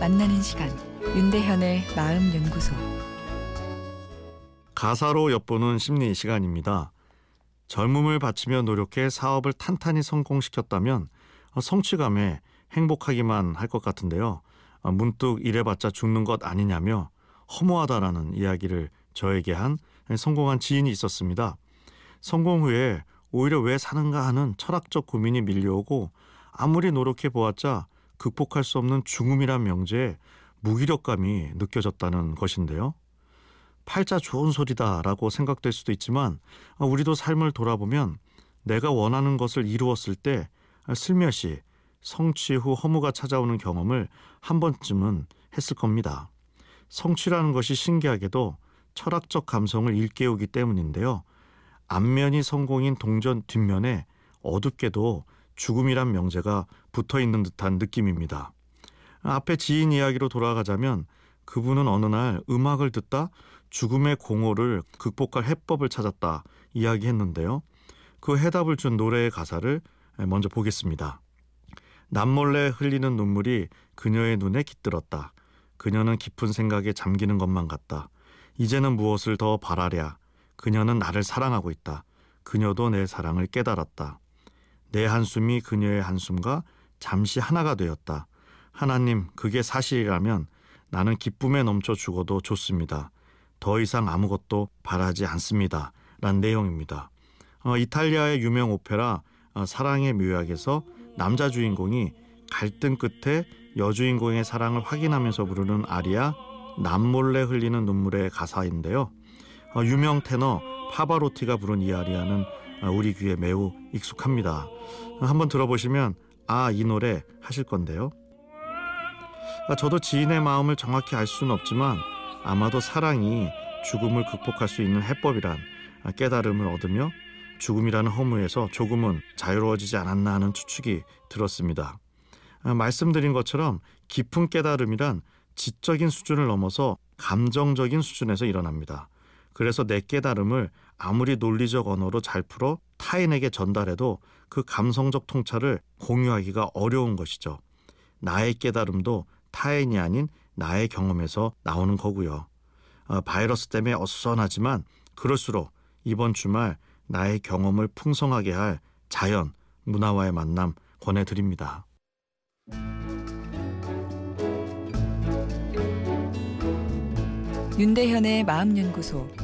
만나는 시간 윤대현의 마음 연구소 가사로 엿보는 심리 시간입니다. 젊음을 바치며 노력해 사업을 탄탄히 성공시켰다면 성취감에 행복하기만 할 것 같은데요. 문득 이래봤자 죽는 것 아니냐며 허무하다라는 이야기를 저에게 한 성공한 지인이 있었습니다. 성공 후에 오히려 왜 사는가 하는 철학적 고민이 밀려오고 아무리 노력해 보았자 극복할 수 없는 죽음이란 명제에 무기력감이 느껴졌다는 것인데요. 팔자 좋은 소리다라고 생각될 수도 있지만 우리도 삶을 돌아보면 내가 원하는 것을 이루었을 때 슬며시 성취 후 허무가 찾아오는 경험을 한 번쯤은 했을 겁니다. 성취라는 것이 신기하게도 철학적 감성을 일깨우기 때문인데요. 앞면이 성공인 동전 뒷면에 어둡게도 죽음이란 명제가 붙어 있는 듯한 느낌입니다. 앞에 지인 이야기로 돌아가자면 그분은 어느 날 음악을 듣다 죽음의 공허를 극복할 해법을 찾았다 이야기했는데요. 그 해답을 준 노래의 가사를 먼저 보겠습니다. 남몰래 흘리는 눈물이 그녀의 눈에 깃들었다. 그녀는 깊은 생각에 잠기는 것만 같다. 이제는 무엇을 더 바라랴. 그녀는 나를 사랑하고 있다. 그녀도 내 사랑을 깨달았다. 내 한숨이 그녀의 한숨과 잠시 하나가 되었다. 하나님, 그게 사실이라면 나는 기쁨에 넘쳐 죽어도 좋습니다. 더 이상 아무것도 바라지 않습니다. 란 내용입니다. 어, 이탈리아의 유명 오페라 어, 사랑의 묘약에서 남자 주인공이 갈등 끝에 여주인공의 사랑을 확인하면서 부르는 아리아 남몰래 흘리는 눈물의 가사인데요. 어, 유명 테너 파바로티가 부른 이 아리아는 어, 우리 귀에 매우 익숙합니다. 한번 들어보시면 아 이 노래 하실 건데요. 아, 저도 지인의 마음을 정확히 알 수는 없지만 아마도 사랑이 죽음을 극복할 수 있는 해법이란 깨달음을 얻으며 죽음이라는 허무에서 조금은 자유로워지지 않았나 하는 추측이 들었습니다. 아, 말씀드린 것처럼 깊은 깨달음이란 지적인 수준을 넘어서 감정적인 수준에서 일어납니다. 그래서 내 깨달음을 아무리 논리적 언어로 잘 풀어 타인에게 전달해도 그 감성적 통찰을 공유하기가 어려운 것이죠. 나의 깨달음도 타인이 아닌 나의 경험에서 나오는 거고요. 어, 바이러스 때문에 어수선하지만 그럴수록 이번 주말 나의 경험을 풍성하게 할 자연, 문화와의 만남 권해드립니다. 윤대현의 마음연구소